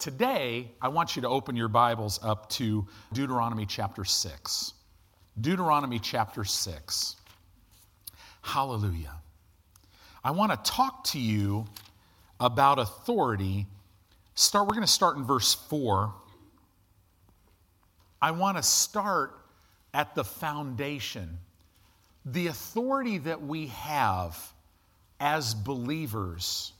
Today, I want you to open your Bibles up to Deuteronomy chapter 6. Deuteronomy chapter 6. Hallelujah. I want to talk to you about authority. Start we're going to start in verse 4. I want to start at the foundation. The authority that we have as believers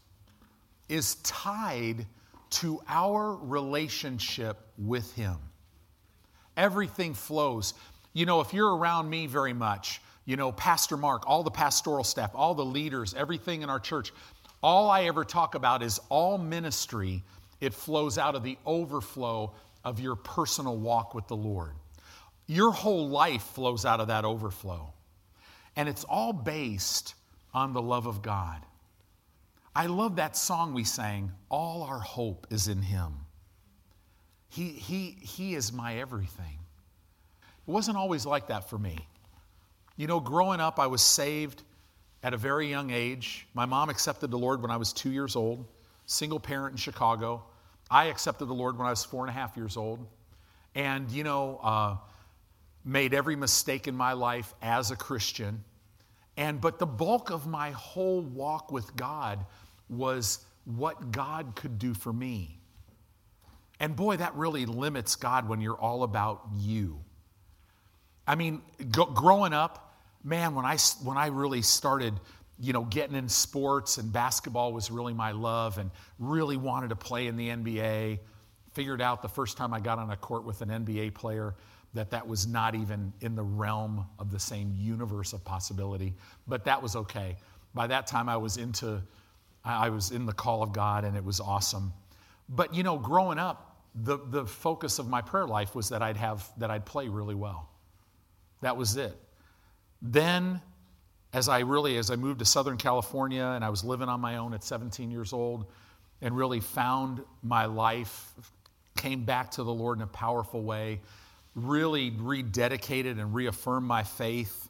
is tied to our relationship with Him. Everything flows. You know, if you're around me very much, you know, Pastor Mark, all the pastoral staff, all the leaders, everything in our church, all I ever talk about is all ministry. It flows out of the overflow of your personal walk with the Lord. Your whole life flows out of that overflow. And it's all based on the love of God. I love that song we sang, All Our Hope is in Him. He, he, he is my everything. It wasn't always like that for me. You know, growing up, I was saved at a very young age. My mom accepted the Lord when I was two years old, single parent in Chicago. I accepted the Lord when I was four and a half years old. And, you know, uh, made every mistake in my life as a Christian. And, but the bulk of my whole walk with God was what God could do for me. And boy, that really limits God when you're all about you. I mean, growing up, man, when I, when I really started, you know, getting in sports and basketball was really my love and really wanted to play in the NBA, figured out the first time I got on a court with an NBA player that that was not even in the realm of the same universe of possibility, but that was okay. By that time, I was into I was in the call of God and it was awesome. But you know, growing up, the, the focus of my prayer life was that I'd have that I'd play really well. That was it. Then as I really as I moved to Southern California and I was living on my own at 17 years old and really found my life, came back to the Lord in a powerful way, really rededicated and reaffirmed my faith.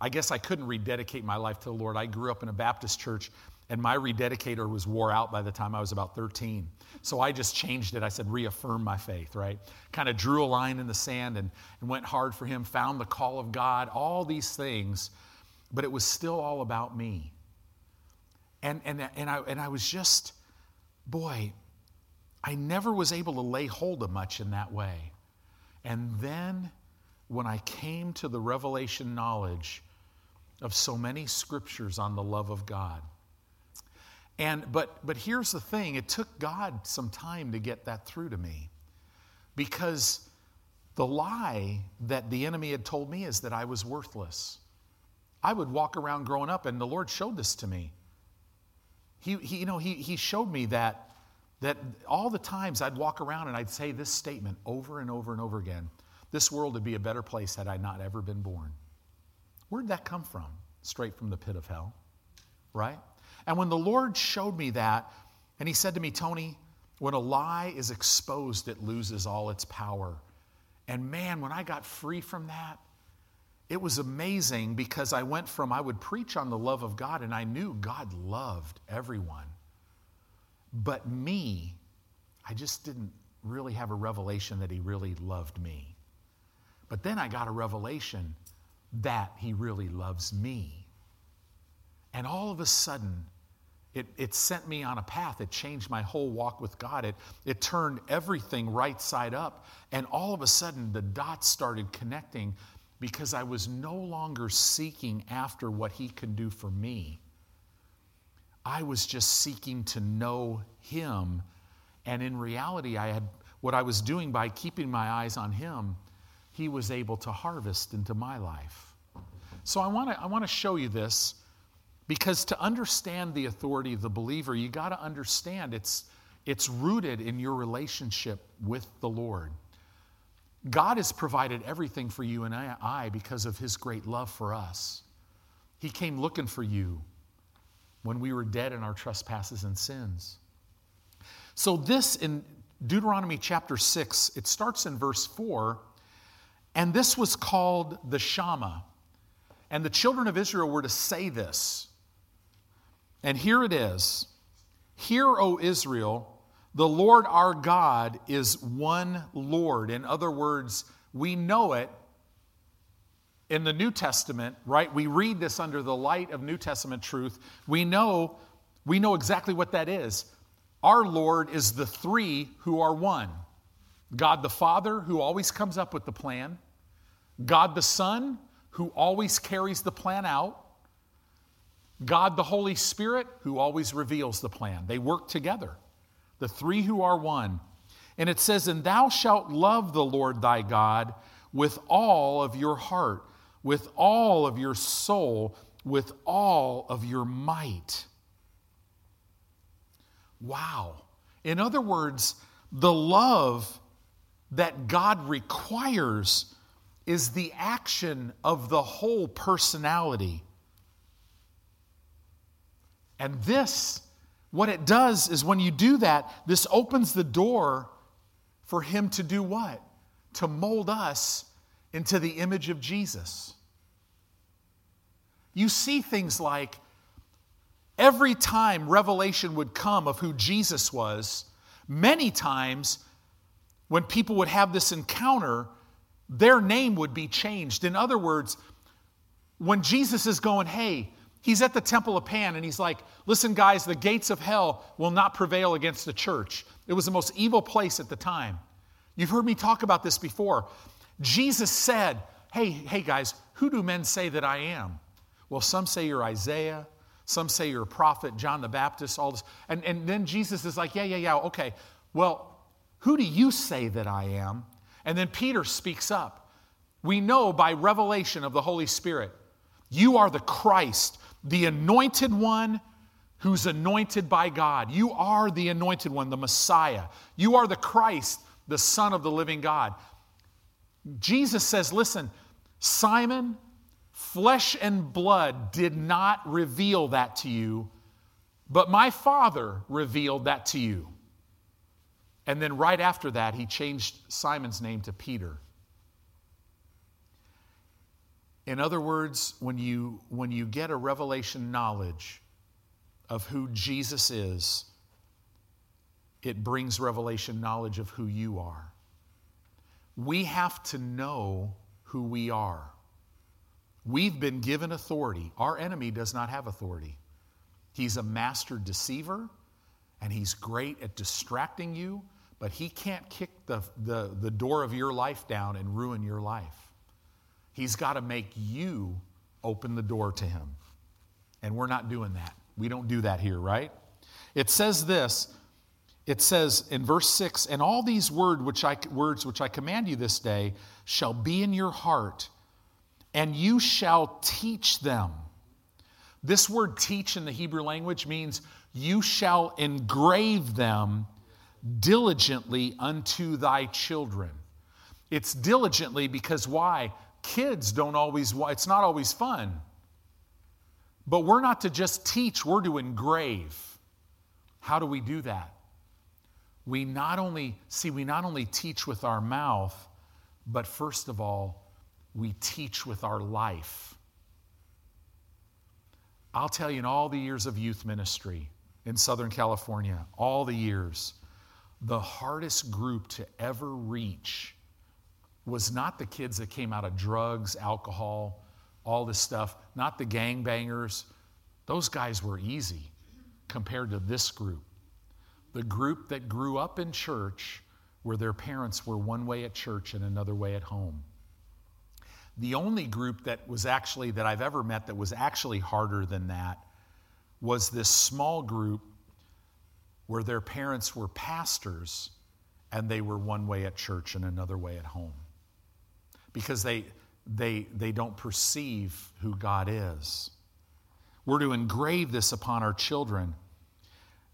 I guess I couldn't rededicate my life to the Lord. I grew up in a Baptist church and my rededicator was wore out by the time I was about 13. So I just changed it. I said, reaffirm my faith, right? Kind of drew a line in the sand and, and went hard for him, found the call of God, all these things, but it was still all about me. And, and, and, I, and I was just, boy, I never was able to lay hold of much in that way. And then when I came to the revelation knowledge of so many scriptures on the love of God, and but but here's the thing, it took God some time to get that through to me. Because the lie that the enemy had told me is that I was worthless. I would walk around growing up, and the Lord showed this to me. He, he, you know, he, he showed me that, that all the times I'd walk around and I'd say this statement over and over and over again this world would be a better place had I not ever been born. Where'd that come from? Straight from the pit of hell, right? And when the Lord showed me that, and He said to me, Tony, when a lie is exposed, it loses all its power. And man, when I got free from that, it was amazing because I went from, I would preach on the love of God, and I knew God loved everyone. But me, I just didn't really have a revelation that He really loved me. But then I got a revelation that He really loves me. And all of a sudden, it, it sent me on a path. It changed my whole walk with God. It, it turned everything right side up. And all of a sudden, the dots started connecting because I was no longer seeking after what He can do for me. I was just seeking to know Him. And in reality, I had what I was doing by keeping my eyes on Him, He was able to harvest into my life. So I want to I want to show you this because to understand the authority of the believer, you got to understand it's, it's rooted in your relationship with the Lord. God has provided everything for you and I because of his great love for us. He came looking for you when we were dead in our trespasses and sins. So, this in Deuteronomy chapter 6, it starts in verse 4, and this was called the Shema. And the children of Israel were to say this and here it is Hear, O Israel, The Lord our God is one Lord. In other words, we know it in the New Testament, right? We read this under the light of New Testament truth. We know we know exactly what that is. Our Lord is the three who are one. God the Father who always comes up with the plan, God the Son who always carries the plan out, God the Holy Spirit who always reveals the plan. They work together. The three who are one. And it says, And thou shalt love the Lord thy God with all of your heart, with all of your soul, with all of your might. Wow. In other words, the love that God requires is the action of the whole personality. And this, what it does is when you do that, this opens the door for Him to do what? To mold us into the image of Jesus. You see things like every time revelation would come of who Jesus was, many times when people would have this encounter, their name would be changed. In other words, when Jesus is going, hey, he's at the temple of Pan and he's like, listen, guys, the gates of hell will not prevail against the church. It was the most evil place at the time. You've heard me talk about this before. Jesus said, hey, hey, guys, who do men say that I am? Well, some say you're Isaiah, some say you're a prophet, John the Baptist, all this. And, and then Jesus is like, yeah, yeah, yeah, okay. Well, who do you say that I am? And then Peter speaks up. We know by revelation of the Holy Spirit, you are the Christ, the anointed one who's anointed by God. You are the anointed one, the Messiah. You are the Christ, the Son of the living God. Jesus says, Listen, Simon, flesh and blood did not reveal that to you, but my Father revealed that to you. And then right after that, he changed Simon's name to Peter. In other words, when you, when you get a revelation knowledge of who Jesus is, it brings revelation knowledge of who you are. We have to know who we are. We've been given authority. Our enemy does not have authority. He's a master deceiver, and he's great at distracting you but he can't kick the, the, the door of your life down and ruin your life. He's got to make you open the door to him. And we're not doing that. We don't do that here, right? It says this. It says in verse 6, and all these word which I, words which I command you this day shall be in your heart, and you shall teach them. This word teach in the Hebrew language means you shall engrave them diligently unto thy children. It's diligently because why? Kids don't always, it's not always fun. But we're not to just teach, we're to engrave. How do we do that? We not only, see, we not only teach with our mouth, but first of all, we teach with our life. I'll tell you, in all the years of youth ministry in Southern California, all the years, the hardest group to ever reach was not the kids that came out of drugs, alcohol, all this stuff, not the gangbangers. Those guys were easy compared to this group. The group that grew up in church where their parents were one way at church and another way at home. The only group that was actually, that I've ever met that was actually harder than that was this small group where their parents were pastors and they were one way at church and another way at home because they, they, they don't perceive who God is. We're to engrave this upon our children.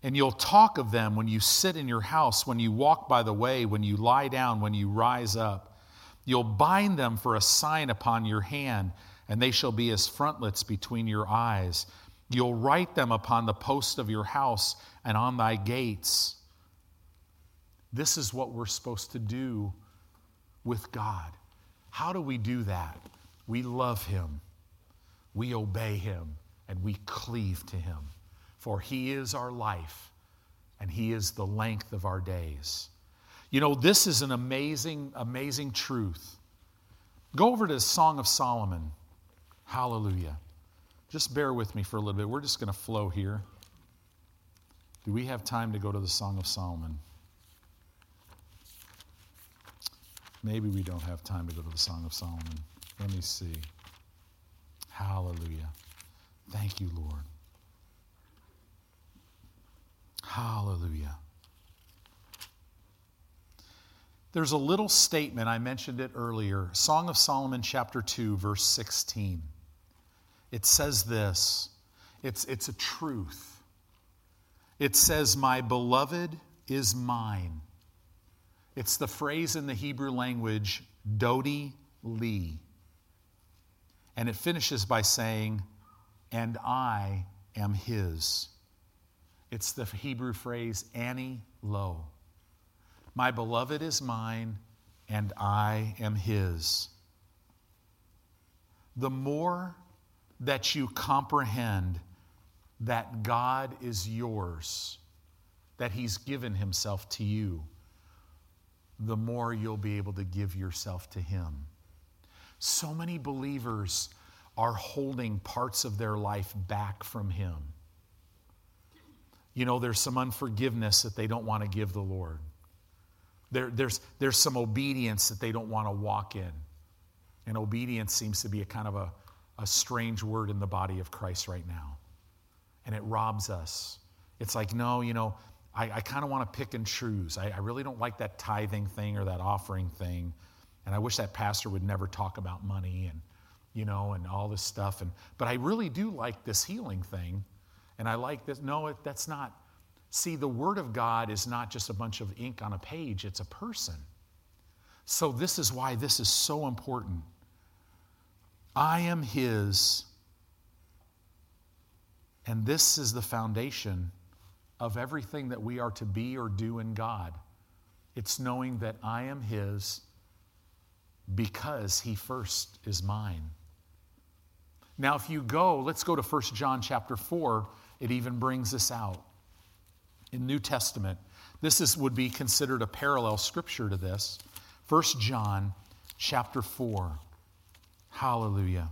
And you'll talk of them when you sit in your house, when you walk by the way, when you lie down, when you rise up. You'll bind them for a sign upon your hand, and they shall be as frontlets between your eyes. You'll write them upon the post of your house and on thy gates. This is what we're supposed to do with God. How do we do that? We love Him, we obey Him, and we cleave to Him. For He is our life, and He is the length of our days. You know, this is an amazing, amazing truth. Go over to Song of Solomon. Hallelujah. Just bear with me for a little bit. We're just going to flow here. Do we have time to go to the Song of Solomon? Maybe we don't have time to go to the Song of Solomon. Let me see. Hallelujah. Thank you, Lord. Hallelujah. There's a little statement, I mentioned it earlier Song of Solomon, chapter 2, verse 16. It says this it's, it's a truth. It says, My beloved is mine. It's the phrase in the Hebrew language, Dodi Li. And it finishes by saying, And I am his. It's the Hebrew phrase, Ani Lo. My beloved is mine, and I am his. The more that you comprehend that God is yours, that he's given himself to you, the more you'll be able to give yourself to him. So many believers are holding parts of their life back from him you know, there's some unforgiveness that they don't want to give the Lord. There, there's, there's some obedience that they don't want to walk in. And obedience seems to be a kind of a, a strange word in the body of Christ right now. And it robs us. It's like, no, you know, I, I kind of want to pick and choose. I, I really don't like that tithing thing or that offering thing. And I wish that pastor would never talk about money and, you know, and all this stuff. And, but I really do like this healing thing and I like this. No, that's not. See, the Word of God is not just a bunch of ink on a page, it's a person. So, this is why this is so important. I am His, and this is the foundation of everything that we are to be or do in God. It's knowing that I am His because He first is mine. Now, if you go, let's go to 1 John chapter 4 it even brings this out. In New Testament, this is, would be considered a parallel scripture to this. 1 John chapter 4. Hallelujah.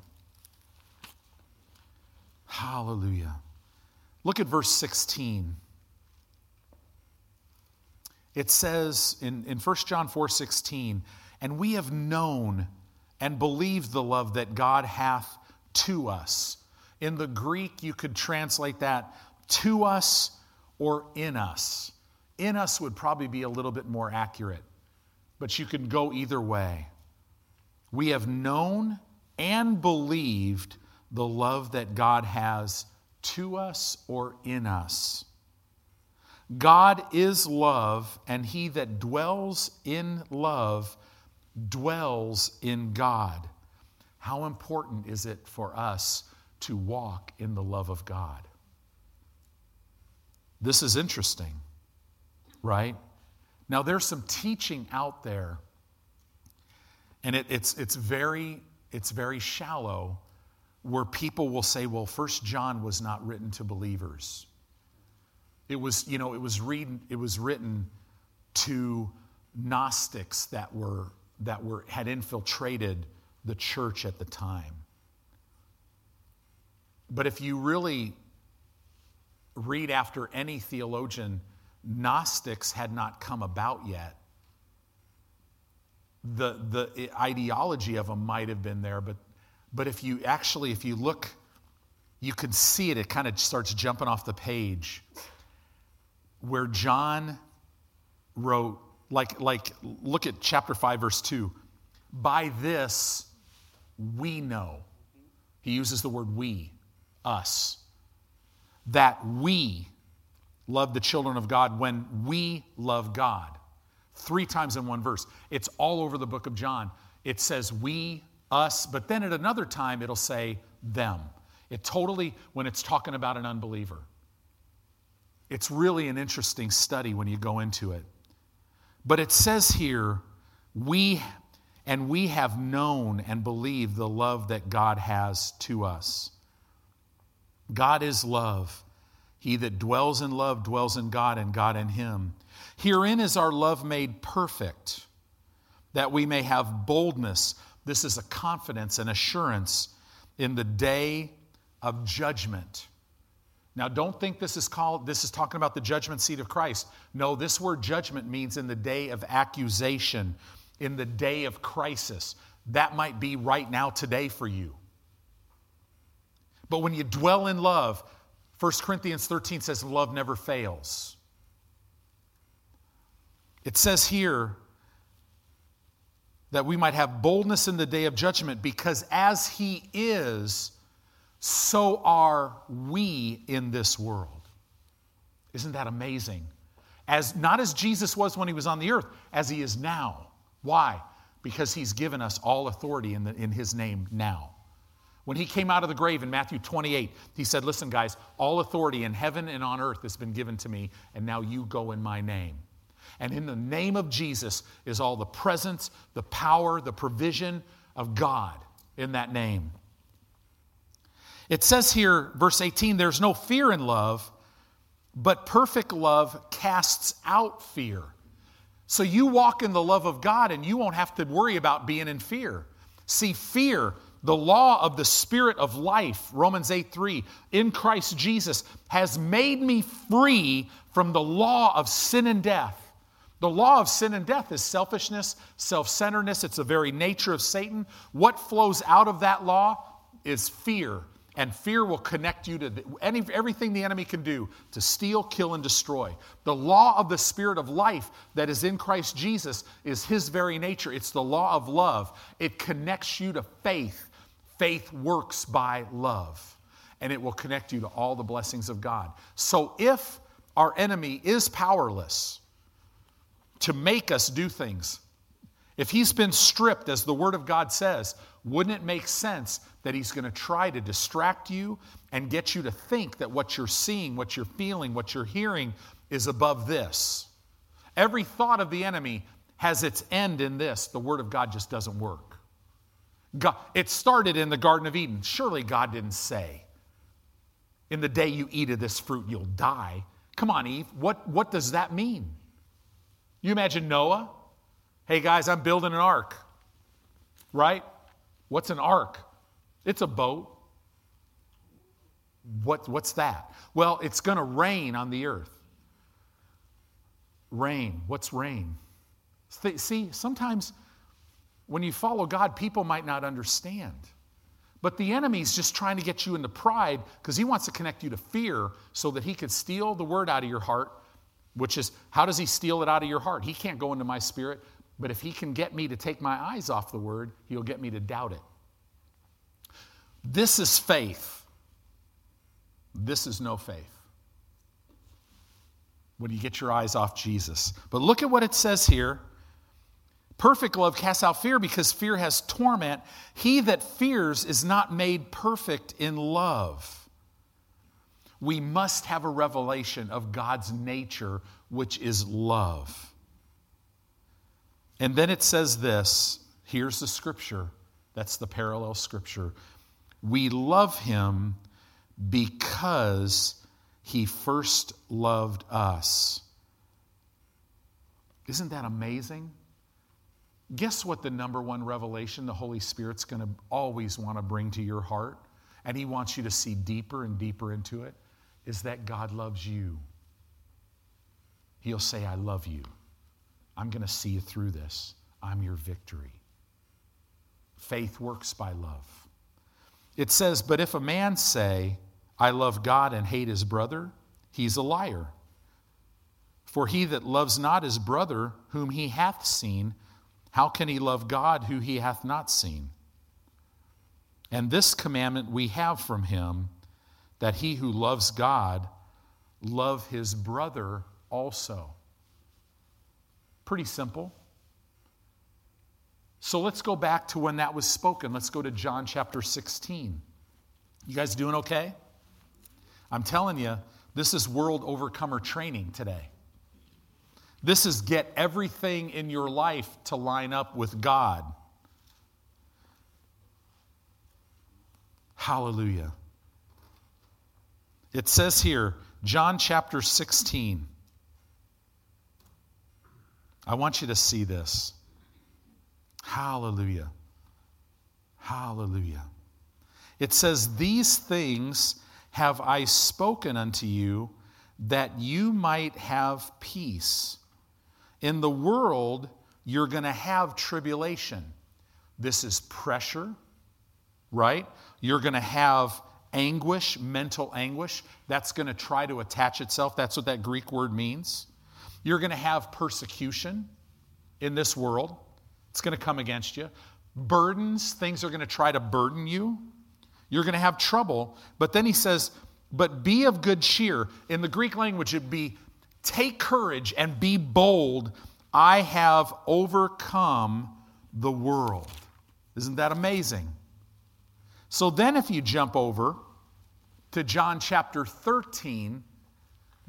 Hallelujah. Look at verse 16. It says in, in 1 John 4 16, and we have known and believed the love that God hath to us. In the Greek, you could translate that to us or in us. In us would probably be a little bit more accurate, but you can go either way. We have known and believed the love that God has to us or in us. God is love, and he that dwells in love dwells in God. How important is it for us to walk in the love of God. This is interesting, right? Now, there's some teaching out there, and it, it's, it's, very, it's very shallow, where people will say, well, First John was not written to believers. It was, you know, it was, read, it was written to Gnostics that, were, that were, had infiltrated the church at the time. But if you really read after any theologian, Gnostics had not come about yet. The, the ideology of them might have been there, but, but if you actually, if you look, you can see it, it kind of starts jumping off the page where John wrote, like, like look at chapter 5, verse 2. By this we know. He uses the word we us. That we love the children of God when we love God. Three times in one verse. It's all over the book of John. It says we, us, but then at another time it'll say them. It totally, when it's talking about an unbeliever. It's really an interesting study when you go into it. But it says here, we and we have known and believed the love that God has to us. God is love. He that dwells in love dwells in God, and God in him. Herein is our love made perfect, that we may have boldness. This is a confidence and assurance in the day of judgment. Now, don't think this is called, this is talking about the judgment seat of Christ. No, this word judgment means in the day of accusation, in the day of crisis. That might be right now, today for you. But when you dwell in love, 1 Corinthians 13 says love never fails. It says here that we might have boldness in the day of judgment because as he is, so are we in this world. Isn't that amazing? As not as Jesus was when he was on the earth, as he is now. Why? Because he's given us all authority in, the, in his name now. When he came out of the grave in Matthew 28, he said, Listen, guys, all authority in heaven and on earth has been given to me, and now you go in my name. And in the name of Jesus is all the presence, the power, the provision of God in that name. It says here, verse 18, there's no fear in love, but perfect love casts out fear. So you walk in the love of God and you won't have to worry about being in fear. See, fear, the law of the spirit of life, Romans 8 3, in Christ Jesus, has made me free from the law of sin and death. The law of sin and death is selfishness, self centeredness. It's the very nature of Satan. What flows out of that law is fear. And fear will connect you to any, everything the enemy can do to steal, kill, and destroy. The law of the Spirit of life that is in Christ Jesus is His very nature. It's the law of love. It connects you to faith. Faith works by love, and it will connect you to all the blessings of God. So if our enemy is powerless, to make us do things. If he's been stripped, as the Word of God says, wouldn't it make sense that he's going to try to distract you and get you to think that what you're seeing, what you're feeling, what you're hearing is above this? Every thought of the enemy has its end in this. The Word of God just doesn't work. God, it started in the Garden of Eden. Surely God didn't say, In the day you eat of this fruit, you'll die. Come on, Eve. What, what does that mean? You imagine Noah? Hey guys, I'm building an ark. Right? What's an ark? It's a boat. What, what's that? Well, it's going to rain on the earth. Rain. What's rain? See, sometimes when you follow God, people might not understand. But the enemy's just trying to get you into pride because he wants to connect you to fear so that he could steal the word out of your heart which is how does he steal it out of your heart? He can't go into my spirit, but if he can get me to take my eyes off the word, he'll get me to doubt it. This is faith. This is no faith. When you get your eyes off Jesus. But look at what it says here. Perfect love casts out fear because fear has torment. He that fears is not made perfect in love we must have a revelation of God's nature, which is love. And then it says this here's the scripture. That's the parallel scripture. We love him because he first loved us. Isn't that amazing? Guess what the number one revelation the Holy Spirit's going to always want to bring to your heart? And he wants you to see deeper and deeper into it is that God loves you. He'll say, I love you. I'm going to see you through this. I'm your victory. Faith works by love. It says, But if a man say, I love God and hate his brother, he's a liar. For he that loves not his brother whom he hath seen, how can he love God who he hath not seen? And this commandment we have from him that he who loves God love his brother also. Pretty simple. So let's go back to when that was spoken. Let's go to John chapter 16. You guys doing okay? I'm telling you, this is world overcomer training today. This is get everything in your life to line up with God. Hallelujah. It says here, John chapter 16. I want you to see this. Hallelujah. Hallelujah. It says, These things have I spoken unto you, that you might have peace. In the world, you're going to have tribulation. This is pressure, right? You're going to have anguish, mental anguish. That's going to try to attach itself. That's what that Greek word means. You're going to have persecution in this world, it's going to come against you. Burdens, things are going to try to burden you. You're going to have trouble. But then he says, but be of good cheer. In the Greek language, it'd be take courage and be bold. I have overcome the world. Isn't that amazing? So then, if you jump over to John chapter 13,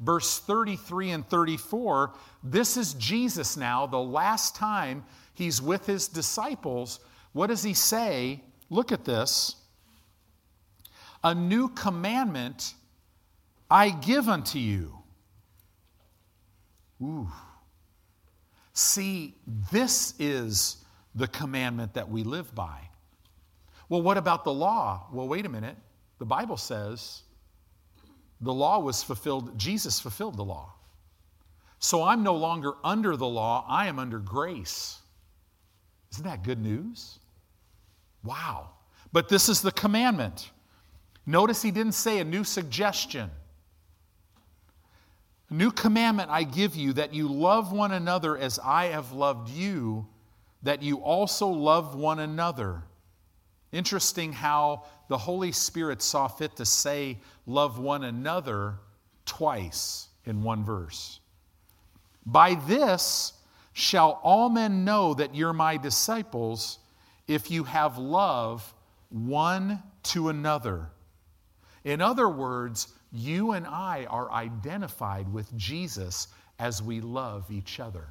verse 33 and 34, this is Jesus now, the last time he's with his disciples. What does he say? Look at this. A new commandment I give unto you. Ooh. See, this is the commandment that we live by. Well, what about the law? Well, wait a minute. The Bible says the law was fulfilled, Jesus fulfilled the law. So I'm no longer under the law, I am under grace. Isn't that good news? Wow. But this is the commandment. Notice he didn't say a new suggestion. New commandment I give you that you love one another as I have loved you, that you also love one another. Interesting how the Holy Spirit saw fit to say, love one another twice in one verse. By this shall all men know that you're my disciples if you have love one to another. In other words, you and I are identified with Jesus as we love each other.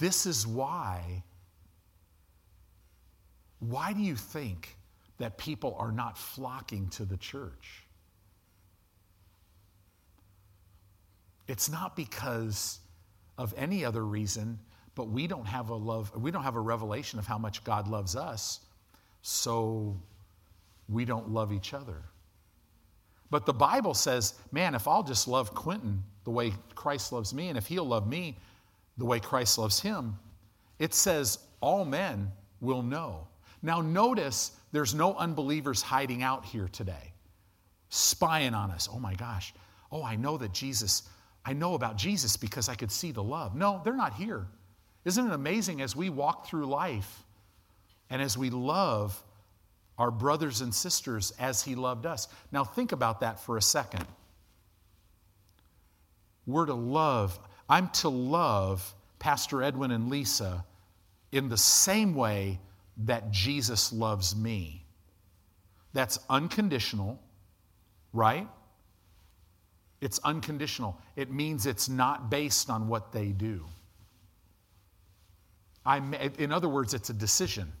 This is why. Why do you think that people are not flocking to the church? It's not because of any other reason, but we don't have a love, we don't have a revelation of how much God loves us so we don't love each other. But the Bible says, man, if I'll just love Quentin the way Christ loves me, and if he'll love me the way Christ loves him, it says all men will know. Now, notice there's no unbelievers hiding out here today, spying on us. Oh my gosh. Oh, I know that Jesus, I know about Jesus because I could see the love. No, they're not here. Isn't it amazing as we walk through life? and as we love our brothers and sisters as He loved us. Now, think about that for a second. We're to love, I'm to love Pastor Edwin and Lisa in the same way that Jesus loves me. That's unconditional, right? It's unconditional. It means it's not based on what they do. I, in other words, it's a decision.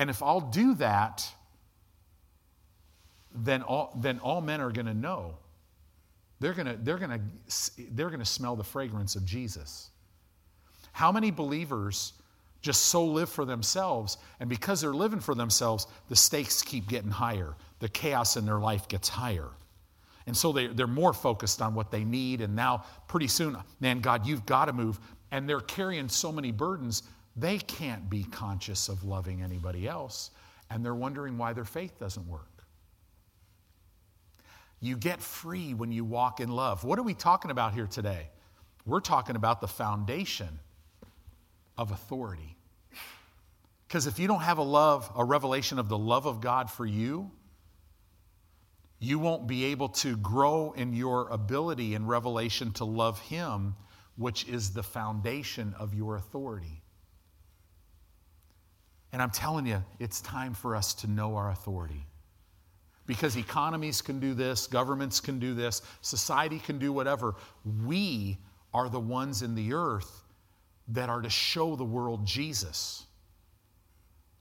And if I'll do that, then all, then all men are going to know. They're going to they're to they're to smell the fragrance of Jesus. How many believers just so live for themselves and because they're living for themselves, the stakes keep getting higher. The chaos in their life gets higher. And so they, they're more focused on what they need. And now, pretty soon, man, God, you've got to move. And they're carrying so many burdens they can't be conscious of loving anybody else, and they're wondering why their faith doesn't work. You get free when you walk in love. What are we talking about here today? We're talking about the foundation of authority. Because if you don't have a love, a revelation of the love of God for you, you won't be able to grow in your ability and revelation to love Him, which is the foundation of your authority. And I'm telling you, it's time for us to know our authority. Because economies can do this, governments can do this, society can do whatever. We are the ones in the earth that are to show the world Jesus.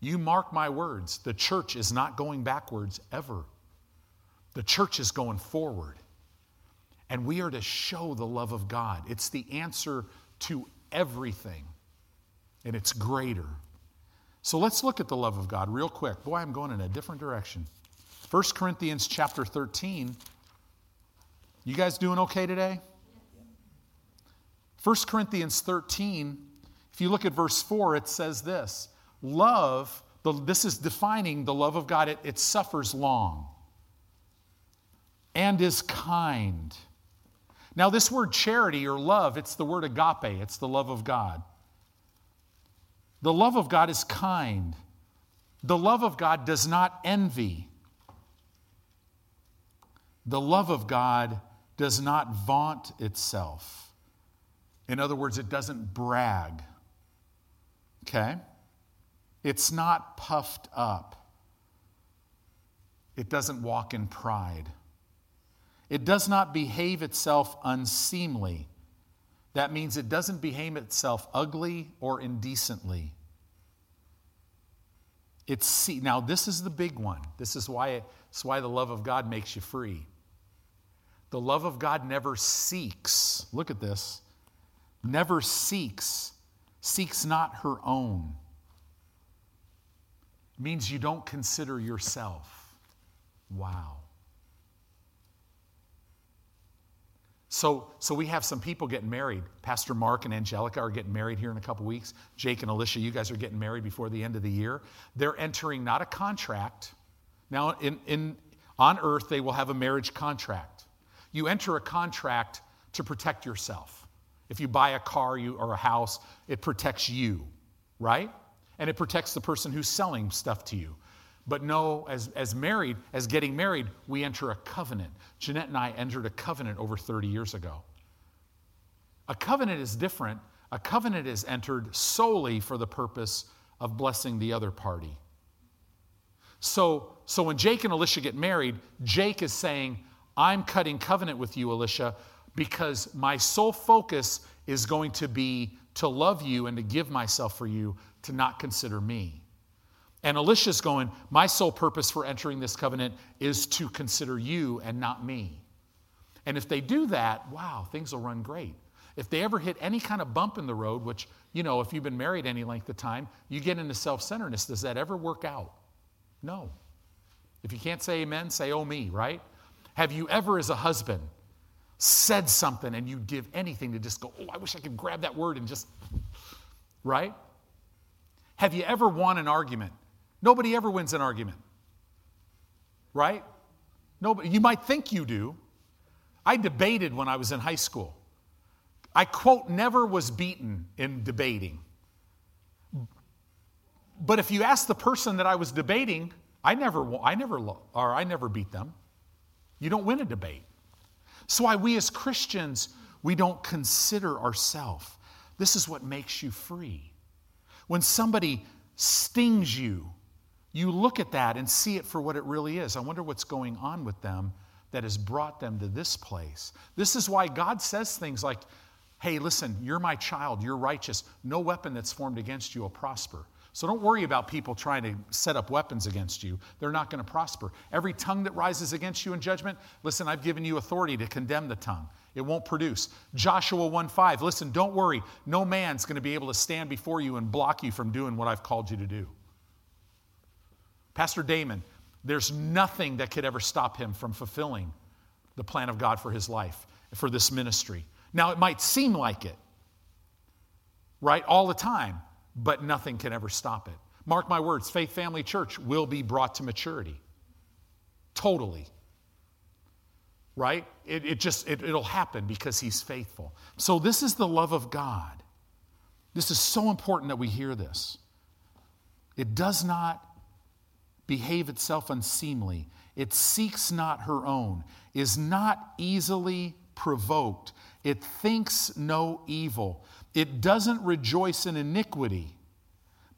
You mark my words, the church is not going backwards ever. The church is going forward. And we are to show the love of God. It's the answer to everything, and it's greater. So let's look at the love of God real quick. Boy, I'm going in a different direction. 1 Corinthians chapter 13. You guys doing okay today? 1 Corinthians 13, if you look at verse 4, it says this Love, the, this is defining the love of God, it, it suffers long and is kind. Now, this word charity or love, it's the word agape, it's the love of God. The love of God is kind. The love of God does not envy. The love of God does not vaunt itself. In other words, it doesn't brag. Okay? It's not puffed up. It doesn't walk in pride. It does not behave itself unseemly. That means it doesn't behave itself ugly or indecently. It's now this is the big one. This is why it, it's why the love of God makes you free. The love of God never seeks. Look at this. Never seeks. Seeks not her own. It means you don't consider yourself. Wow. So, so we have some people getting married. Pastor Mark and Angelica are getting married here in a couple weeks. Jake and Alicia, you guys are getting married before the end of the year. They're entering not a contract. Now, in, in, on earth, they will have a marriage contract. You enter a contract to protect yourself. If you buy a car you, or a house, it protects you, right? And it protects the person who's selling stuff to you. But no, as, as married, as getting married, we enter a covenant. Jeanette and I entered a covenant over 30 years ago. A covenant is different. A covenant is entered solely for the purpose of blessing the other party. So, so when Jake and Alicia get married, Jake is saying, I'm cutting covenant with you, Alicia, because my sole focus is going to be to love you and to give myself for you, to not consider me. And Alicia's going, My sole purpose for entering this covenant is to consider you and not me. And if they do that, wow, things will run great. If they ever hit any kind of bump in the road, which, you know, if you've been married any length of time, you get into self centeredness. Does that ever work out? No. If you can't say amen, say oh me, right? Have you ever, as a husband, said something and you'd give anything to just go, oh, I wish I could grab that word and just, right? Have you ever won an argument Nobody ever wins an argument. Right? Nobody, you might think you do. I debated when I was in high school. I quote, never was beaten in debating. But if you ask the person that I was debating, I never, I never, or I never beat them. You don't win a debate. So why we as Christians, we don't consider ourselves. This is what makes you free. When somebody stings you you look at that and see it for what it really is. I wonder what's going on with them that has brought them to this place. This is why God says things like, hey, listen, you're my child, you're righteous. No weapon that's formed against you will prosper. So don't worry about people trying to set up weapons against you. They're not going to prosper. Every tongue that rises against you in judgment, listen, I've given you authority to condemn the tongue. It won't produce. Joshua 1 5, listen, don't worry. No man's going to be able to stand before you and block you from doing what I've called you to do. Pastor Damon, there's nothing that could ever stop him from fulfilling the plan of God for his life, for this ministry. Now, it might seem like it, right, all the time, but nothing can ever stop it. Mark my words, Faith Family Church will be brought to maturity. Totally. Right? It, it just, it, it'll happen because he's faithful. So, this is the love of God. This is so important that we hear this. It does not behave itself unseemly. It seeks not her own, is not easily provoked. It thinks no evil. It doesn't rejoice in iniquity,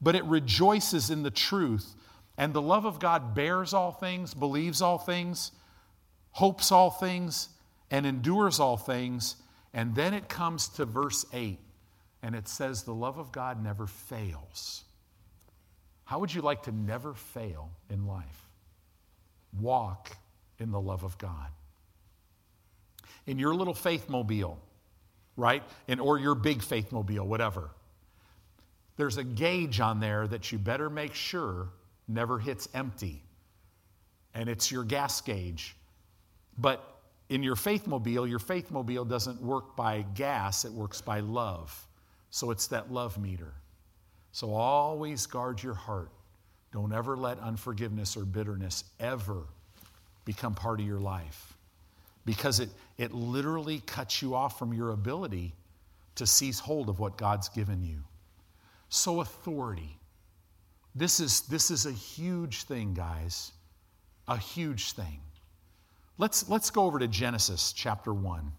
but it rejoices in the truth. And the love of God bears all things, believes all things, hopes all things, and endures all things. And then it comes to verse 8, and it says, The love of God never fails. How would you like to never fail in life? Walk in the love of God. In your little faith mobile, right? And or your big faith mobile, whatever. There's a gauge on there that you better make sure never hits empty. And it's your gas gauge. But in your faith mobile, your faith mobile doesn't work by gas, it works by love. So it's that love meter. So always guard your heart. Don't ever let unforgiveness or bitterness ever become part of your life because it, it literally cuts you off from your ability to seize hold of what God's given you. So, authority. This is, this is a huge thing, guys. A huge thing. Let's, let's go over to Genesis chapter 1.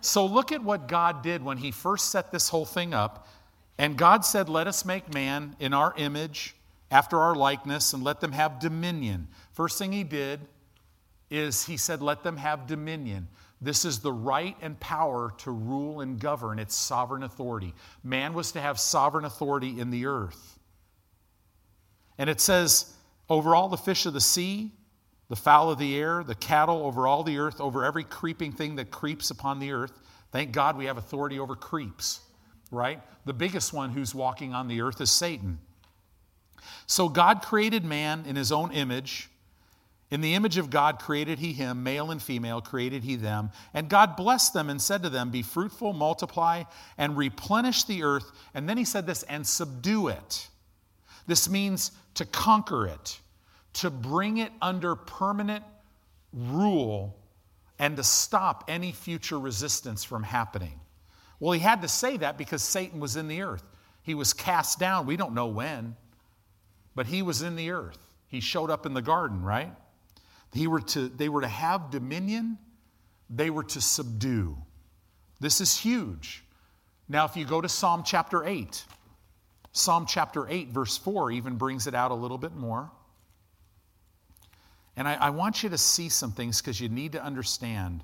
So, look at what God did when He first set this whole thing up. And God said, Let us make man in our image, after our likeness, and let them have dominion. First thing He did is He said, Let them have dominion. This is the right and power to rule and govern. It's sovereign authority. Man was to have sovereign authority in the earth. And it says, over all the fish of the sea, the fowl of the air, the cattle, over all the earth, over every creeping thing that creeps upon the earth. Thank God we have authority over creeps, right? The biggest one who's walking on the earth is Satan. So God created man in his own image. In the image of God created he him, male and female created he them. And God blessed them and said to them, Be fruitful, multiply, and replenish the earth. And then he said this, and subdue it. This means to conquer it, to bring it under permanent rule, and to stop any future resistance from happening. Well, he had to say that because Satan was in the earth. He was cast down. We don't know when, but he was in the earth. He showed up in the garden, right? He were to, they were to have dominion, they were to subdue. This is huge. Now, if you go to Psalm chapter 8, Psalm chapter 8, verse 4 even brings it out a little bit more. And I, I want you to see some things because you need to understand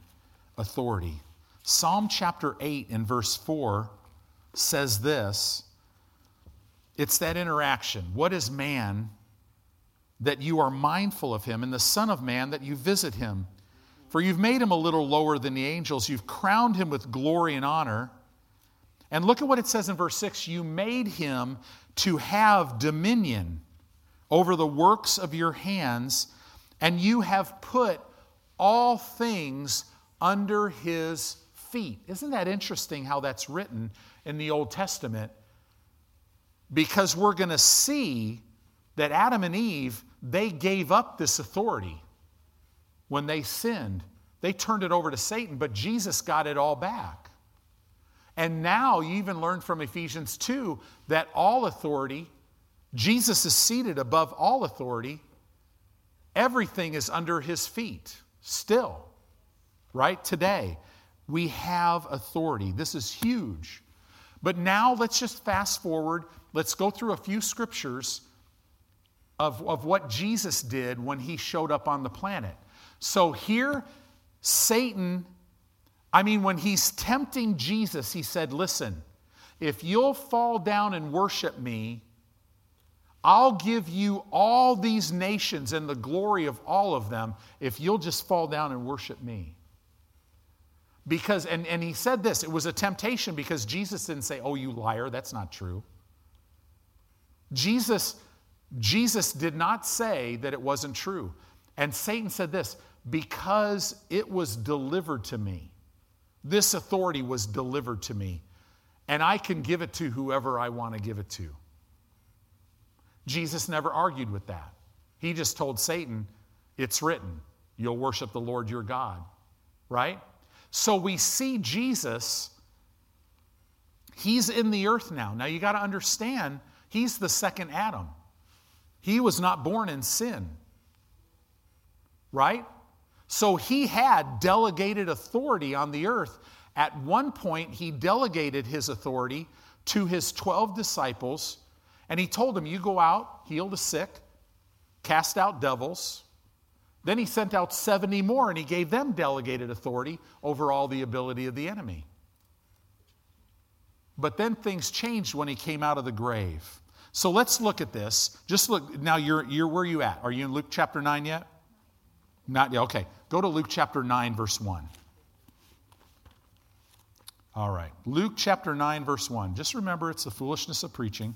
authority. Psalm chapter 8 and verse 4 says this it's that interaction. What is man that you are mindful of him, and the Son of Man that you visit him. For you've made him a little lower than the angels, you've crowned him with glory and honor. And look at what it says in verse 6 You made him to have dominion over the works of your hands, and you have put all things under his feet. Isn't that interesting how that's written in the Old Testament? Because we're going to see that Adam and Eve they gave up this authority when they sinned. They turned it over to Satan, but Jesus got it all back. And now you even learn from Ephesians 2 that all authority, Jesus is seated above all authority. Everything is under his feet still, right? Today, we have authority. This is huge. But now let's just fast forward. Let's go through a few scriptures of, of what Jesus did when he showed up on the planet. So here, Satan, I mean, when he's tempting Jesus, he said, Listen, if you'll fall down and worship me, I'll give you all these nations and the glory of all of them if you'll just fall down and worship me. Because, and, and he said this, it was a temptation because Jesus didn't say, Oh, you liar, that's not true. Jesus Jesus did not say that it wasn't true. And Satan said this because it was delivered to me, this authority was delivered to me, and I can give it to whoever I want to give it to. Jesus never argued with that. He just told Satan, It's written, you'll worship the Lord your God, right? So we see Jesus, he's in the earth now. Now you got to understand, he's the second Adam. He was not born in sin, right? So he had delegated authority on the earth. At one point, he delegated his authority to his 12 disciples, and he told them, You go out, heal the sick, cast out devils. Then he sent out 70 more, and he gave them delegated authority over all the ability of the enemy. But then things changed when he came out of the grave. So let's look at this. Just look, now you're, you're where are you at? Are you in Luke chapter 9 yet? Not yet, okay. Go to Luke chapter 9, verse 1. All right. Luke chapter 9, verse 1. Just remember it's the foolishness of preaching.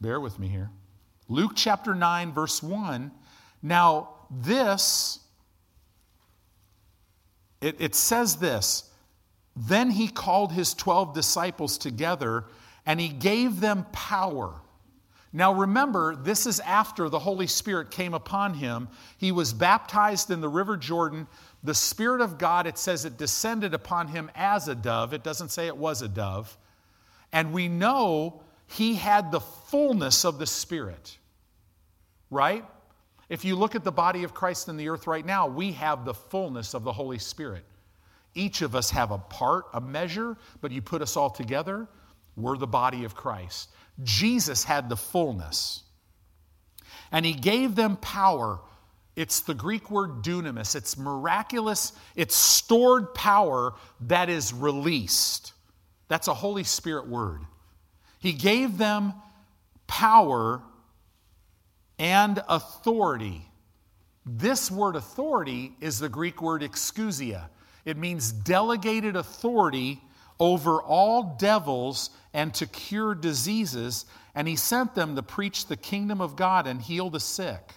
Bear with me here. Luke chapter 9, verse 1. Now, this, it, it says this Then he called his 12 disciples together and he gave them power. Now remember, this is after the Holy Spirit came upon him. He was baptized in the River Jordan. The Spirit of God, it says it descended upon him as a dove. It doesn't say it was a dove. And we know he had the fullness of the Spirit, right? If you look at the body of Christ in the earth right now, we have the fullness of the Holy Spirit. Each of us have a part, a measure, but you put us all together, we're the body of Christ. Jesus had the fullness. And he gave them power. It's the Greek word dunamis. It's miraculous, it's stored power that is released. That's a Holy Spirit word. He gave them power and authority. This word authority is the Greek word exousia. It means delegated authority over all devils and to cure diseases, and he sent them to preach the kingdom of God and heal the sick.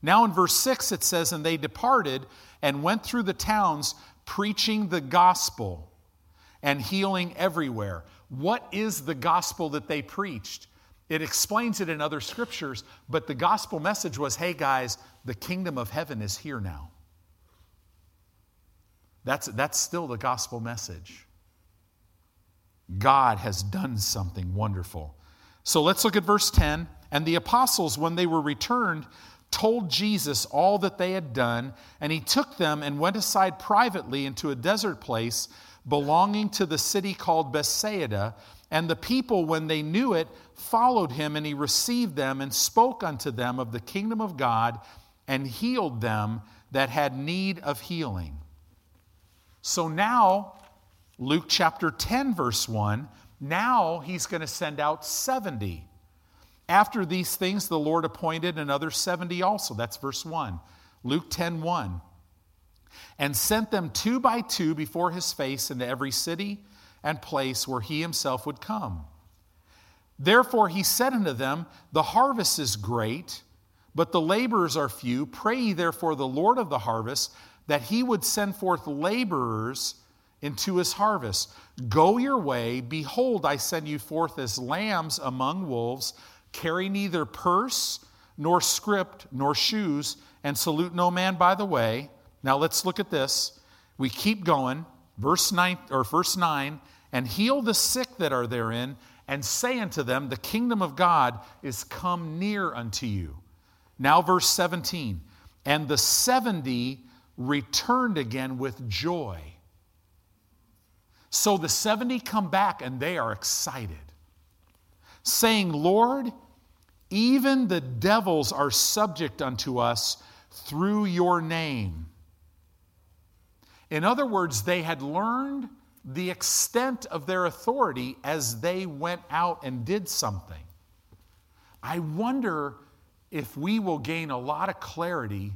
Now, in verse 6, it says, And they departed and went through the towns preaching the gospel and healing everywhere. What is the gospel that they preached? It explains it in other scriptures, but the gospel message was hey, guys, the kingdom of heaven is here now. That's, that's still the gospel message. God has done something wonderful. So let's look at verse 10. And the apostles, when they were returned, told Jesus all that they had done, and he took them and went aside privately into a desert place belonging to the city called Bethsaida. And the people, when they knew it, followed him, and he received them and spoke unto them of the kingdom of God and healed them that had need of healing. So now Luke chapter 10, verse 1, now he's going to send out 70. After these things, the Lord appointed another 70 also. That's verse 1. Luke 10 1. And sent them two by two before his face into every city and place where he himself would come. Therefore he said unto them, The harvest is great, but the laborers are few. Pray ye therefore the Lord of the harvest that he would send forth laborers into his harvest. Go your way. Behold, I send you forth as lambs among wolves. Carry neither purse, nor script, nor shoes, and salute no man by the way. Now let's look at this. We keep going. Verse 9 or verse 9, and heal the sick that are therein, and say unto them, The kingdom of God is come near unto you. Now, verse 17, and the 70 returned again with joy so the 70 come back and they are excited, saying, Lord, even the devils are subject unto us through your name. In other words, they had learned the extent of their authority as they went out and did something. I wonder if we will gain a lot of clarity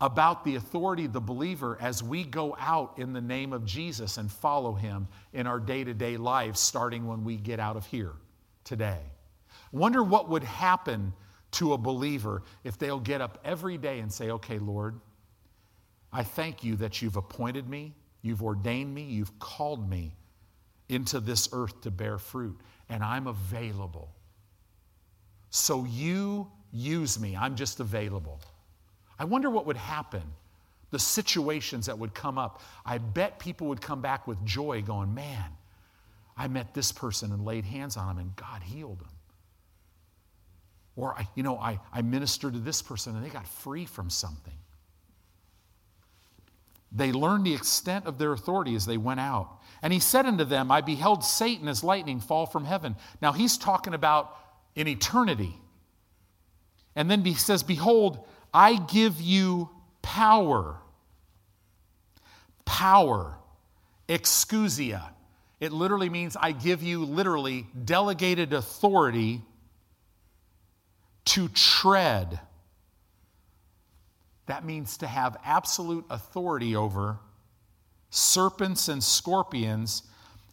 about the authority of the believer as we go out in the name of Jesus and follow him in our day to day lives, starting when we get out of here today. Wonder what would happen to a believer if they'll get up every day and say, Okay, Lord, I thank you that you've appointed me, you've ordained me, you've called me into this earth to bear fruit, and I'm available. So you use me, I'm just available. I wonder what would happen, the situations that would come up. I bet people would come back with joy, going, Man, I met this person and laid hands on him and God healed him. Or, I, you know, I, I ministered to this person and they got free from something. They learned the extent of their authority as they went out. And he said unto them, I beheld Satan as lightning fall from heaven. Now he's talking about in eternity. And then he says, Behold, I give you power. Power. Exousia. It literally means I give you literally delegated authority to tread. That means to have absolute authority over serpents and scorpions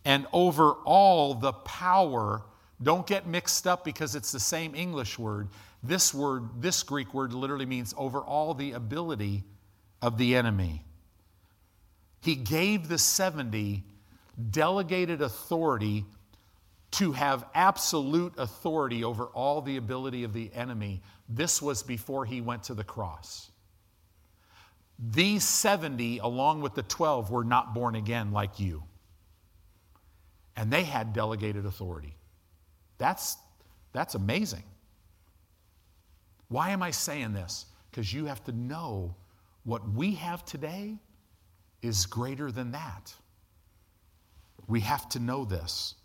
and over all the power. Don't get mixed up because it's the same English word. This word, this Greek word, literally means over all the ability of the enemy. He gave the 70 delegated authority to have absolute authority over all the ability of the enemy. This was before he went to the cross. These 70, along with the 12, were not born again like you. And they had delegated authority. That's, that's amazing. Why am I saying this? Because you have to know what we have today is greater than that. We have to know this.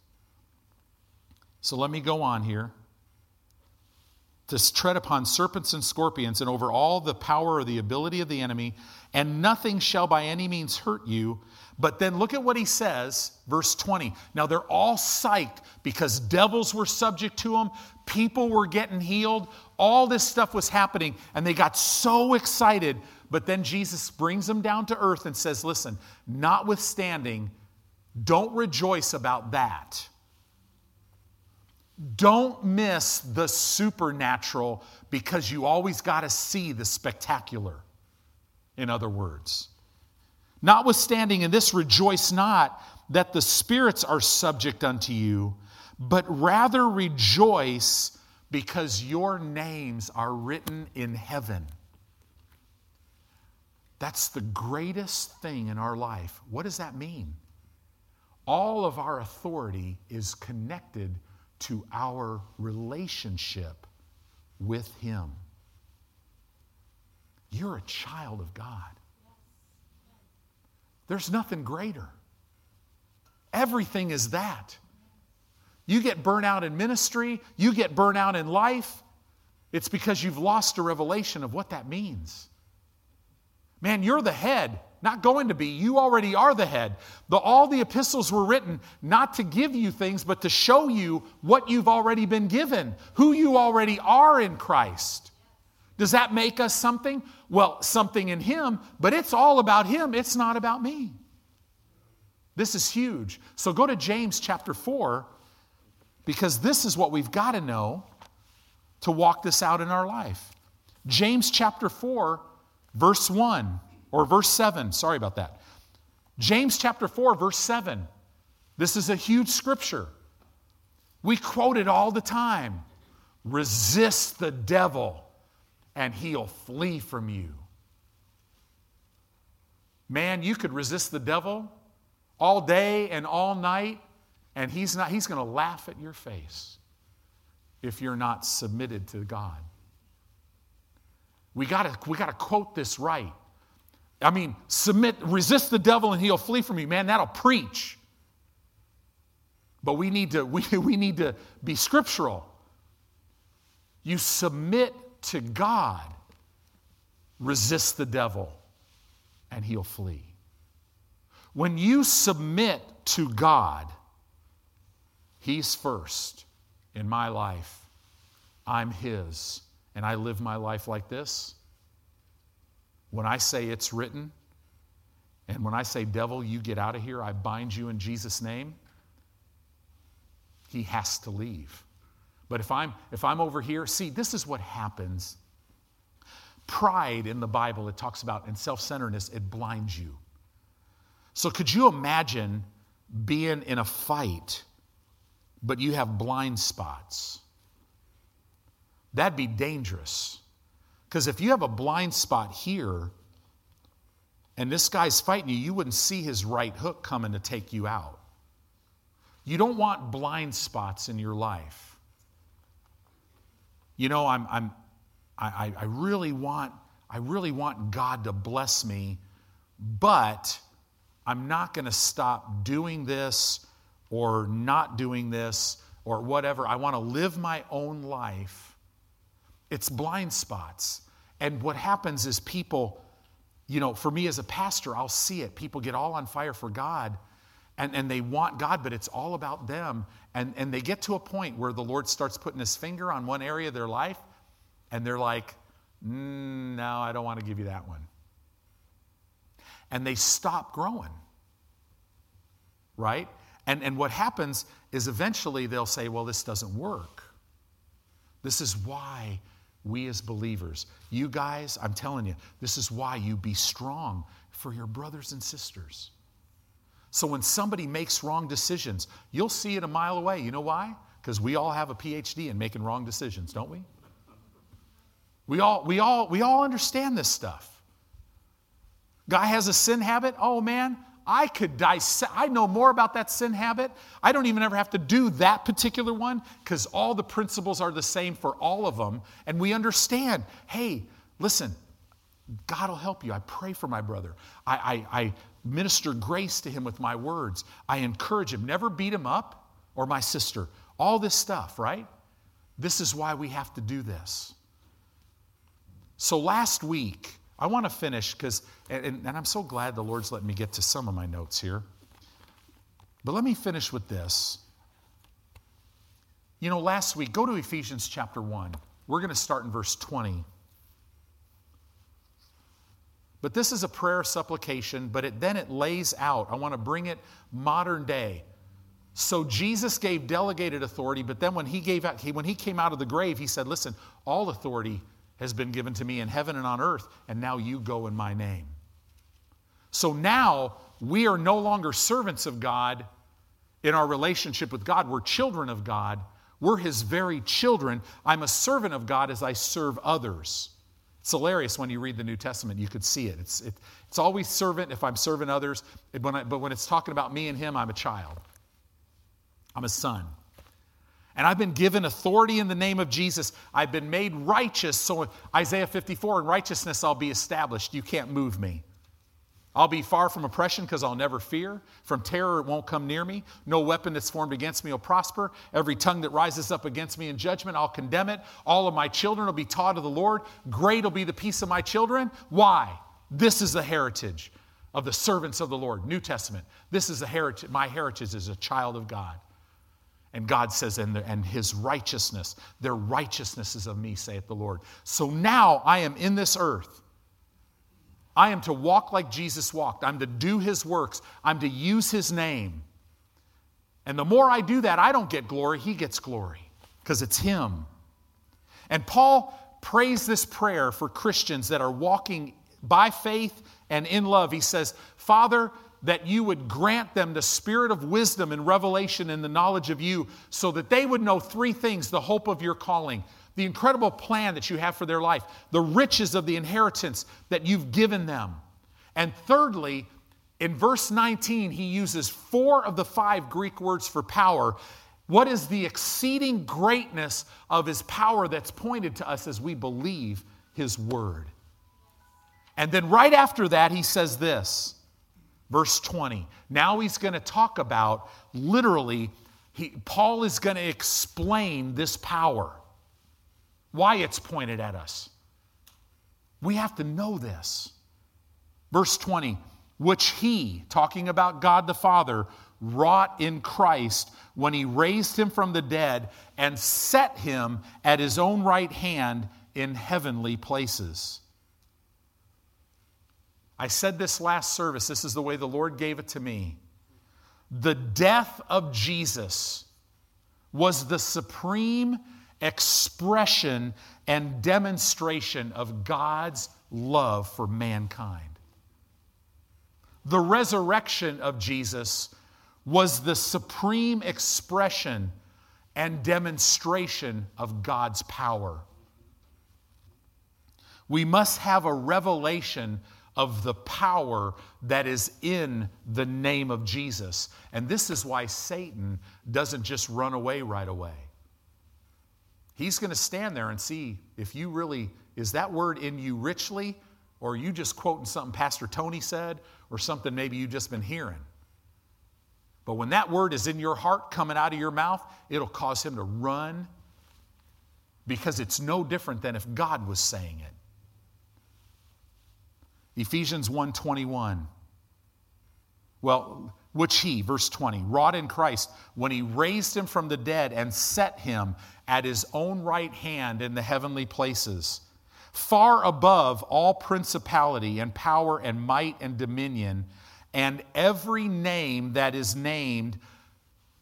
So let me go on here. To tread upon serpents and scorpions and over all the power or the ability of the enemy, and nothing shall by any means hurt you. But then look at what he says, verse 20. Now they're all psyched because devils were subject to them, people were getting healed, all this stuff was happening, and they got so excited. But then Jesus brings them down to earth and says, Listen, notwithstanding, don't rejoice about that. Don't miss the supernatural because you always got to see the spectacular, in other words. Notwithstanding, in this rejoice not that the spirits are subject unto you, but rather rejoice because your names are written in heaven. That's the greatest thing in our life. What does that mean? All of our authority is connected to our relationship with Him. You're a child of God. There's nothing greater. Everything is that. You get burnt out in ministry, you get burnt out in life, it's because you've lost a revelation of what that means. Man, you're the head. Not going to be. You already are the head. The, all the epistles were written not to give you things, but to show you what you've already been given, who you already are in Christ. Does that make us something? Well, something in Him, but it's all about Him. It's not about me. This is huge. So go to James chapter 4, because this is what we've got to know to walk this out in our life. James chapter 4, verse 1 or verse 7. Sorry about that. James chapter 4, verse 7. This is a huge scripture. We quote it all the time. Resist the devil, and he'll flee from you. Man, you could resist the devil all day and all night, and he's, not, he's going to laugh at your face if you're not submitted to God. We got to we got to quote this right. I mean, submit, resist the devil and he'll flee from you. Man, that'll preach. But we need to, we, we need to be scriptural. You submit to God, resist the devil, and he'll flee. When you submit to God, He's first in my life. I'm His. And I live my life like this. When I say it's written, and when I say, devil, you get out of here, I bind you in Jesus' name, he has to leave. But if I'm, if I'm over here, see, this is what happens. Pride in the Bible, it talks about, and self centeredness, it blinds you. So could you imagine being in a fight, but you have blind spots? That'd be dangerous. Because if you have a blind spot here and this guy's fighting you, you wouldn't see his right hook coming to take you out. You don't want blind spots in your life. You know, I'm, I'm, I, I really want, I really want God to bless me, but I'm not going to stop doing this or not doing this or whatever. I want to live my own life. It's blind spots. And what happens is people, you know, for me as a pastor, I'll see it. People get all on fire for God. and, and they want God, but it's all about them. And, and they get to a point where the Lord starts putting his finger on one area of their life, and they're like, mm, No, I don't want to give you that one. And they stop growing, right? And, and what happens is eventually they'll say, Well, this doesn't work. This is why we as believers, you guys, I'm telling you, this is why you be strong for your brothers and sisters. So when somebody makes wrong decisions, you'll see it a mile away. You know why? Because we all have a PhD in making wrong decisions, don't we? We all, we all, we all understand this stuff. Guy has a sin habit. Oh man, I could dissect, I know more about that sin habit. I don't even ever have to do that particular one because all the principles are the same for all of them. And we understand hey, listen, God will help you. I pray for my brother. I, I, I minister grace to him with my words. I encourage him. Never beat him up or my sister. All this stuff, right? This is why we have to do this. So last week, I want to finish because, and, and, I'm so glad the Lord's letting me get to some of my notes here. But let me finish with this. You know, last week, go to Ephesians chapter 1. We're going to start in verse 20. But this is a prayer supplication, but it, then it lays out. I want to bring it modern day. So Jesus gave delegated authority, but then when he gave out, he, when he came out of the grave, he said, "Listen, all authority has been given to me in heaven and on earth, and now you go in my name." So now we are no longer servants of God in our relationship with God. We're children of God. We're his very children. I'm a servant of God as I serve others. It's hilarious when you read the New Testament, you could see it. It's, it, it's always servant if I'm serving others, when I, but when it's talking about me and him, I'm a child. I'm a son. And I've been given authority in the name of Jesus. I've been made righteous. So, Isaiah 54, in righteousness I'll be established. You can't move me. I'll be far from oppression because I'll never fear. From terror, it won't come near me. No weapon that's formed against me will prosper. Every tongue that rises up against me in judgment, I'll condemn it. All of my children will be taught of the Lord. Great will be the peace of my children. Why? This is the heritage of the servants of the Lord. New Testament. This is the heritage. My heritage is a child of God. And God says, and, the, and his righteousness, their righteousness is of me, saith the Lord. So now I am in this earth I am to walk like Jesus walked. I'm to do his works. I'm to use his name. And the more I do that, I don't get glory, he gets glory because it's him. And Paul prays this prayer for Christians that are walking by faith and in love. He says, Father, that you would grant them the spirit of wisdom and revelation and the knowledge of you, so that they would know three things the hope of your calling, the incredible plan that you have for their life, the riches of the inheritance that you've given them. And thirdly, in verse 19, he uses four of the five Greek words for power. What is the exceeding greatness of his power that's pointed to us as we believe his word? And then right after that, he says this, verse 20. Now he's going to talk about literally, he, Paul is going to explain this power why it's pointed at us. We have to know this. Verse 20, which he, talking about God the Father, wrought in Christ when he raised him from the dead and set him at his own right hand in heavenly places. I said this last service, this is the way the Lord gave it to me. The death of Jesus was the supreme expression and demonstration of God's love for mankind. The resurrection of Jesus was the supreme expression and demonstration of God's power. We must have a revelation of the power that is in the name of Jesus. And this is why Satan doesn't just run away right away. He's going to stand there and see if you really, is that word in you richly, or are you just quoting something Pastor Tony said, or something maybe you've just been hearing? But when that word is in your heart coming out of your mouth, it'll cause him to run because it's no different than if God was saying it. Ephesians 1:21. Well, which he, verse 20, wrought in Christ when he raised him from the dead and set him at his own right hand in the heavenly places, far above all principality and power and might and dominion, and every name that is named,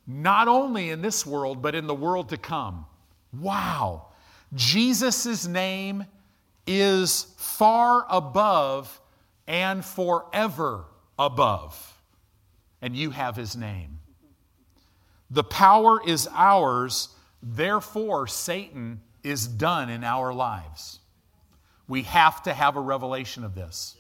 not only in this world, but in the world to come. Wow. Jesus' name is far above and forever above and you have his name. The power is ours, therefore, Satan is done in our lives. We have to have a revelation of this.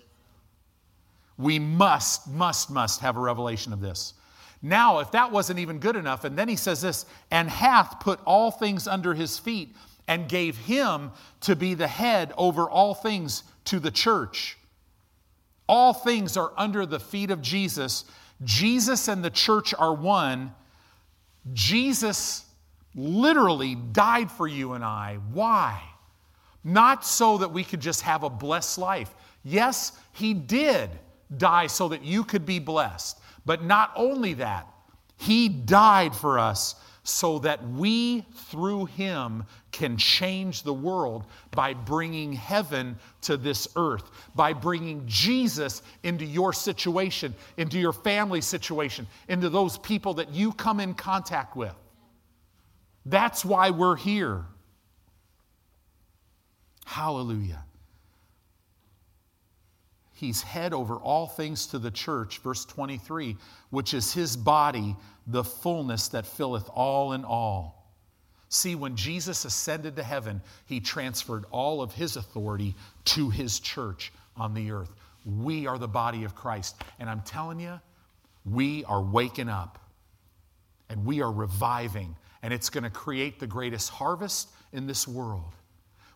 We must, must, must have a revelation of this. Now, if that wasn't even good enough, and then he says this, and hath put all things under his feet, and gave him to be the head over all things to the church. All things are under the feet of Jesus, Jesus and the church are one. Jesus literally died for you and I. Why? Not so that we could just have a blessed life. Yes, He did die so that you could be blessed. But not only that, He died for us so that we, through him, can change the world by bringing heaven to this earth, by bringing Jesus into your situation, into your family situation, into those people that you come in contact with. That's why we're here. Hallelujah. He's head over all things to the church, verse 23, which is his body, the fullness that filleth all in all. See, when Jesus ascended to heaven, he transferred all of his authority to his church on the earth. We are the body of Christ. And I'm telling you, we are waking up and we are reviving, and it's going to create the greatest harvest in this world.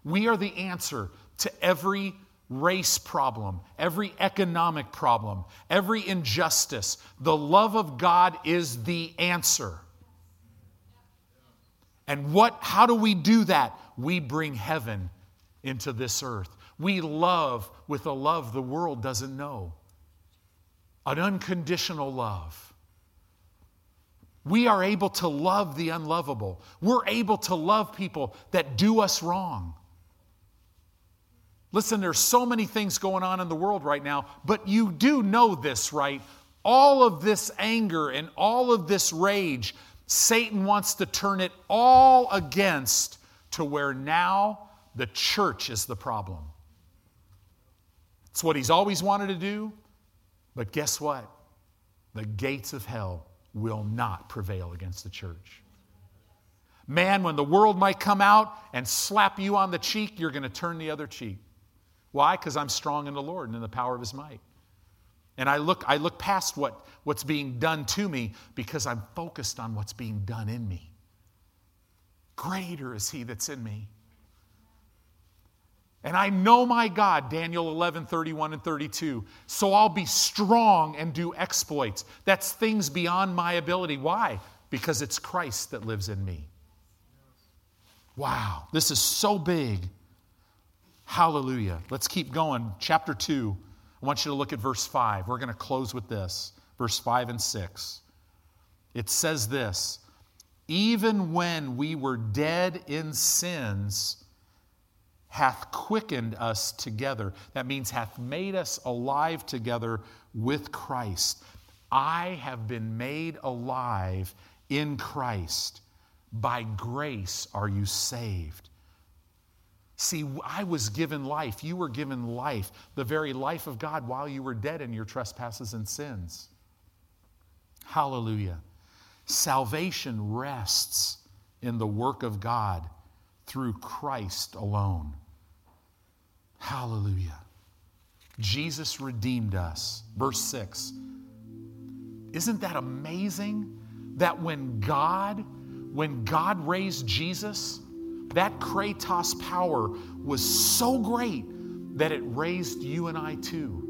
We are the answer to every race problem, every economic problem, every injustice. The love of God is the answer. And what how do we do that? We bring heaven into this earth. We love with a love the world doesn't know. An unconditional love. We are able to love the unlovable. We're able to love people that do us wrong. Listen, there's so many things going on in the world right now, but you do know this, right? All of this anger and all of this rage, Satan wants to turn it all against to where now the church is the problem. It's what he's always wanted to do, but guess what? The gates of hell will not prevail against the church. Man, when the world might come out and slap you on the cheek, you're going to turn the other cheek. Why? Because I'm strong in the Lord and in the power of his might. And I look, I look past what, what's being done to me because I'm focused on what's being done in me. Greater is he that's in me. And I know my God, Daniel 11, 31 and 32. So I'll be strong and do exploits. That's things beyond my ability. Why? Because it's Christ that lives in me. Wow, this is so big. Hallelujah. Let's keep going. Chapter 2. I want you to look at verse 5. We're going to close with this. Verse 5 and 6. It says this Even when we were dead in sins, hath quickened us together. That means hath made us alive together with Christ. I have been made alive in Christ. By grace are you saved. See, I was given life. You were given life, the very life of God, while you were dead in your trespasses and sins. Hallelujah. Salvation rests in the work of God through Christ alone. Hallelujah. Jesus redeemed us. Verse 6. Isn't that amazing? That when God, when God raised Jesus, that Kratos power was so great that it raised you and I too.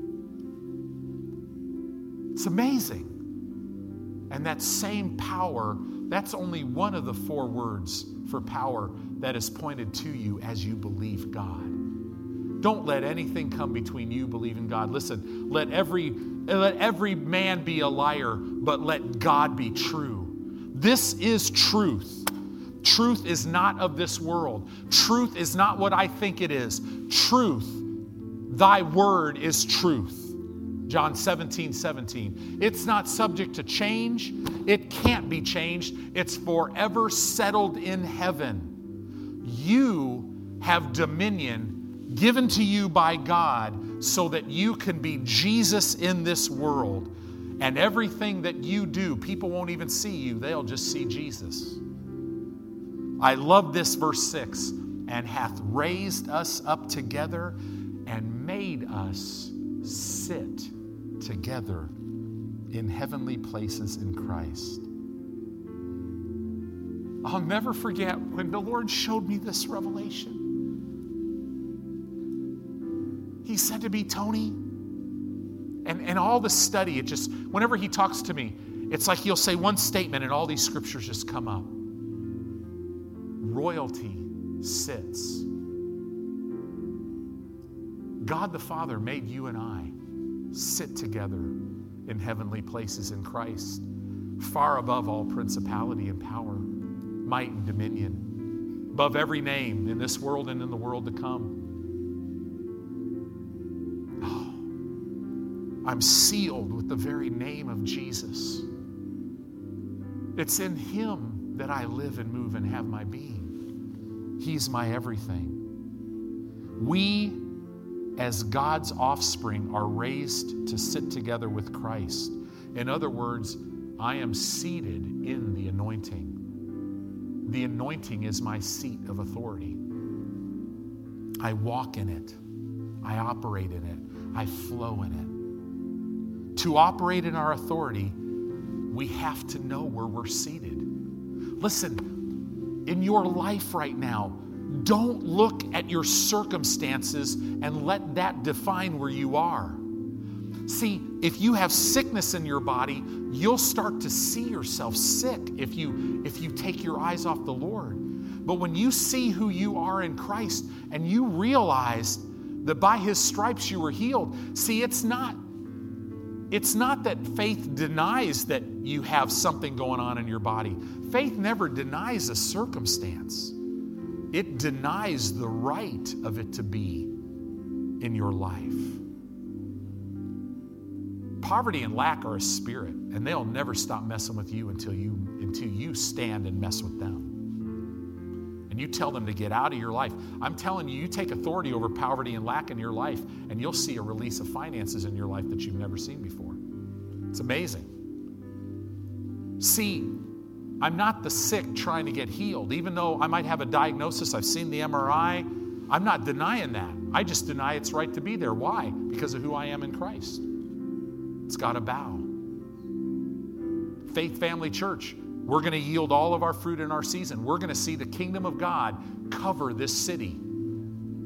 It's amazing. And that same power, that's only one of the four words for power that is pointed to you as you believe God. Don't let anything come between you believing God. Listen, let every let every man be a liar, but let God be true. This is truth. Truth is not of this world. Truth is not what I think it is. Truth, thy word is truth. John 17, 17. It's not subject to change. It can't be changed. It's forever settled in heaven. You have dominion given to you by God so that you can be Jesus in this world. And everything that you do, people won't even see you, they'll just see Jesus. I love this verse 6 and hath raised us up together and made us sit together in heavenly places in Christ. I'll never forget when the Lord showed me this revelation. He said to me, Tony, and, and all the study, it just, whenever he talks to me, it's like he'll say one statement and all these scriptures just come up. Royalty sits. God the Father made you and I sit together in heavenly places in Christ, far above all principality and power, might and dominion, above every name in this world and in the world to come. Oh, I'm sealed with the very name of Jesus. It's in Him that I live and move and have my being. He's my everything. We as God's offspring are raised to sit together with Christ. In other words, I am seated in the anointing. The anointing is my seat of authority. I walk in it, I operate in it, I flow in it. To operate in our authority, we have to know where we're seated. Listen, in your life right now, don't look at your circumstances and let that define where you are. See, if you have sickness in your body, you'll start to see yourself sick if you if you take your eyes off the Lord. But when you see who you are in Christ and you realize that by his stripes you were healed, see it's not it's not that faith denies that you have something going on in your body. Faith never denies a circumstance it denies the right of it to be in your life. Poverty and lack are a spirit, and they'll never stop messing with you until you until you stand and mess with them. And you tell them to get out of your life. I'm telling you, you take authority over poverty and lack in your life, and you'll see a release of finances in your life that you've never seen before. It's amazing. See, I'm not the sick trying to get healed. Even though I might have a diagnosis, I've seen the MRI, I'm not denying that. I just deny its right to be there. Why? Because of who I am in Christ. It's got to bow. Faith Family Church, we're going to yield all of our fruit in our season. We're going to see the kingdom of God cover this city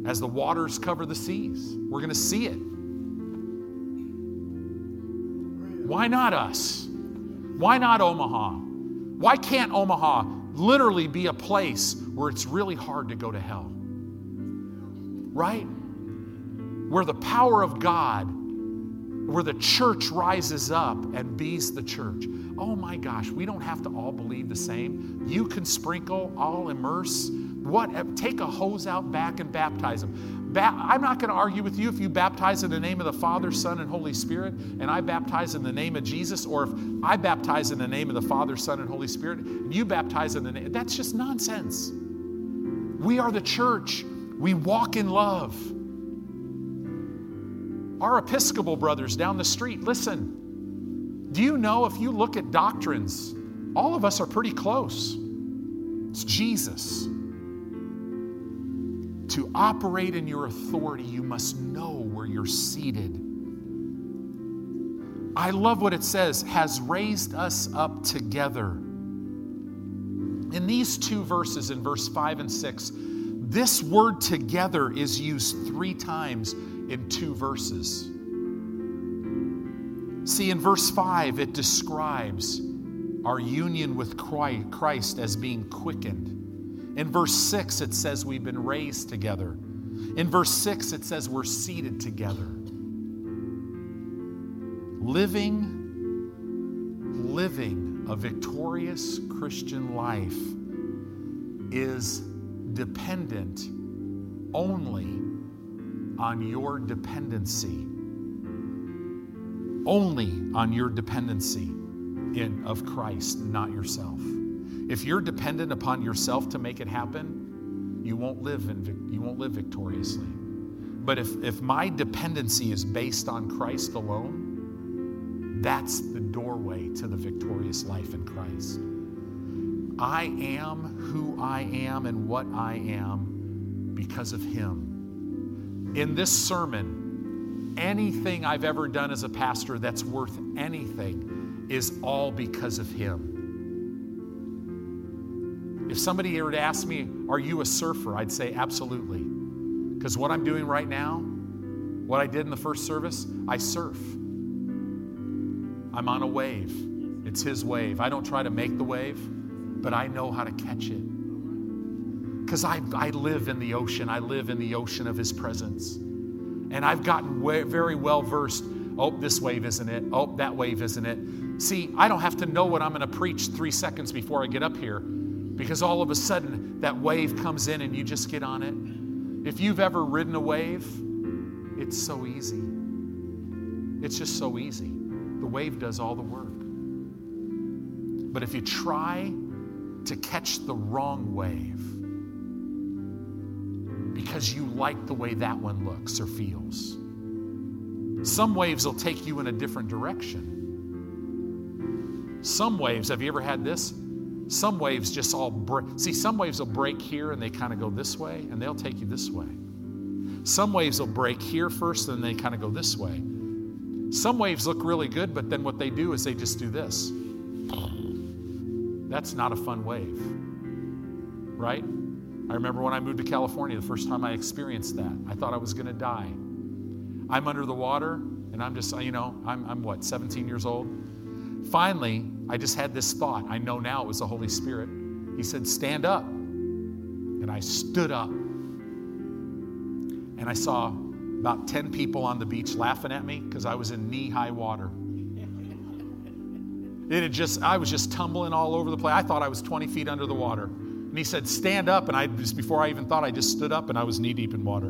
as the waters cover the seas. We're going to see it. Why not us? Why not Omaha? Why can't Omaha literally be a place where it's really hard to go to hell? Right? Where the power of God, where the church rises up and bees the church. Oh my gosh, we don't have to all believe the same. You can sprinkle, all immerse. What? Take a hose out back and baptize them. Ba- I'm not going to argue with you if you baptize in the name of the Father, Son, and Holy Spirit, and I baptize in the name of Jesus, or if I baptize in the name of the Father, Son, and Holy Spirit, and you baptize in the name. That's just nonsense. We are the church. We walk in love. Our Episcopal brothers down the street, listen. Do you know if you look at doctrines, all of us are pretty close? It's Jesus. To operate in your authority, you must know where you're seated. I love what it says, has raised us up together. In these two verses, in verse 5 and 6, this word together is used three times in two verses. See, in verse 5, it describes our union with Christ as being quickened. In verse 6, it says we've been raised together. In verse 6, it says we're seated together. Living, living a victorious Christian life is dependent only on your dependency. Only on your dependency in, of Christ, not yourself. If you're dependent upon yourself to make it happen, you won't live, in, you won't live victoriously. But if, if my dependency is based on Christ alone, that's the doorway to the victorious life in Christ. I am who I am and what I am because of Him. In this sermon, anything I've ever done as a pastor that's worth anything is all because of Him. If somebody were to ask me, Are you a surfer? I'd say, Absolutely. Because what I'm doing right now, what I did in the first service, I surf. I'm on a wave. It's His wave. I don't try to make the wave but I know how to catch it. Because I, I live in the ocean, I live in the ocean of His presence. And I've gotten very well versed. Oh, this wave isn't it. Oh, that wave isn't it. See, I don't have to know what I'm going to preach three seconds before I get up here because all of a sudden that wave comes in and you just get on it. If you've ever ridden a wave, it's so easy. It's just so easy. The wave does all the work. But if you try to catch the wrong wave because you like the way that one looks or feels. Some waves will take you in a different direction. Some waves, have you ever had this? Some waves just all break. See, some waves will break here and they kind of go this way and they'll take you this way. Some waves will break here first and they kind of go this way. Some waves look really good, but then what they do is they just do this. That's not a fun wave, right? I remember when I moved to California, the first time I experienced that, I thought I was going to die. I'm under the water, and I'm just, you know, I'm, I'm what, 17 years old? Finally, I just had this thought. I know now it was the Holy Spirit. He said, Stand up. And I stood up. And I saw about 10 people on the beach laughing at me because I was in knee high water. It had just, I was just tumbling all over the place. I thought I was 20 feet under the water. And he said, Stand up. And I just, before I even thought, I just stood up and I was knee deep in water.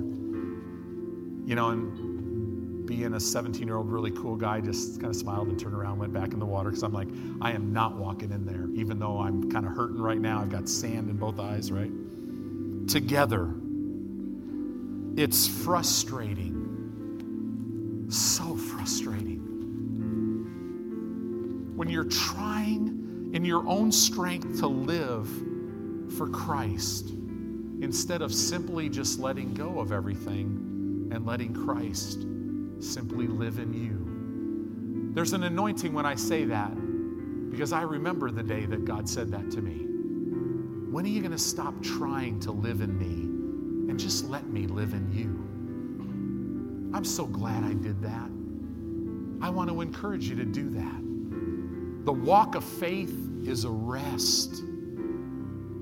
You know, and being a 17 year old really cool guy, just kind of smiled and turned around, went back in the water because I'm like, I am not walking in there, even though I'm kind of hurting right now. I've got sand in both eyes, right? Together. It's frustrating. So frustrating when you're trying in your own strength to live for Christ instead of simply just letting go of everything and letting Christ simply live in you. There's an anointing when I say that because I remember the day that God said that to me. When are you going to stop trying to live in me and just let me live in you? I'm so glad I did that. I want to encourage you to do that. The walk of faith is a rest.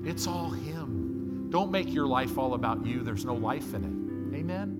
It's all Him. Don't make your life all about you. There's no life in it. Amen.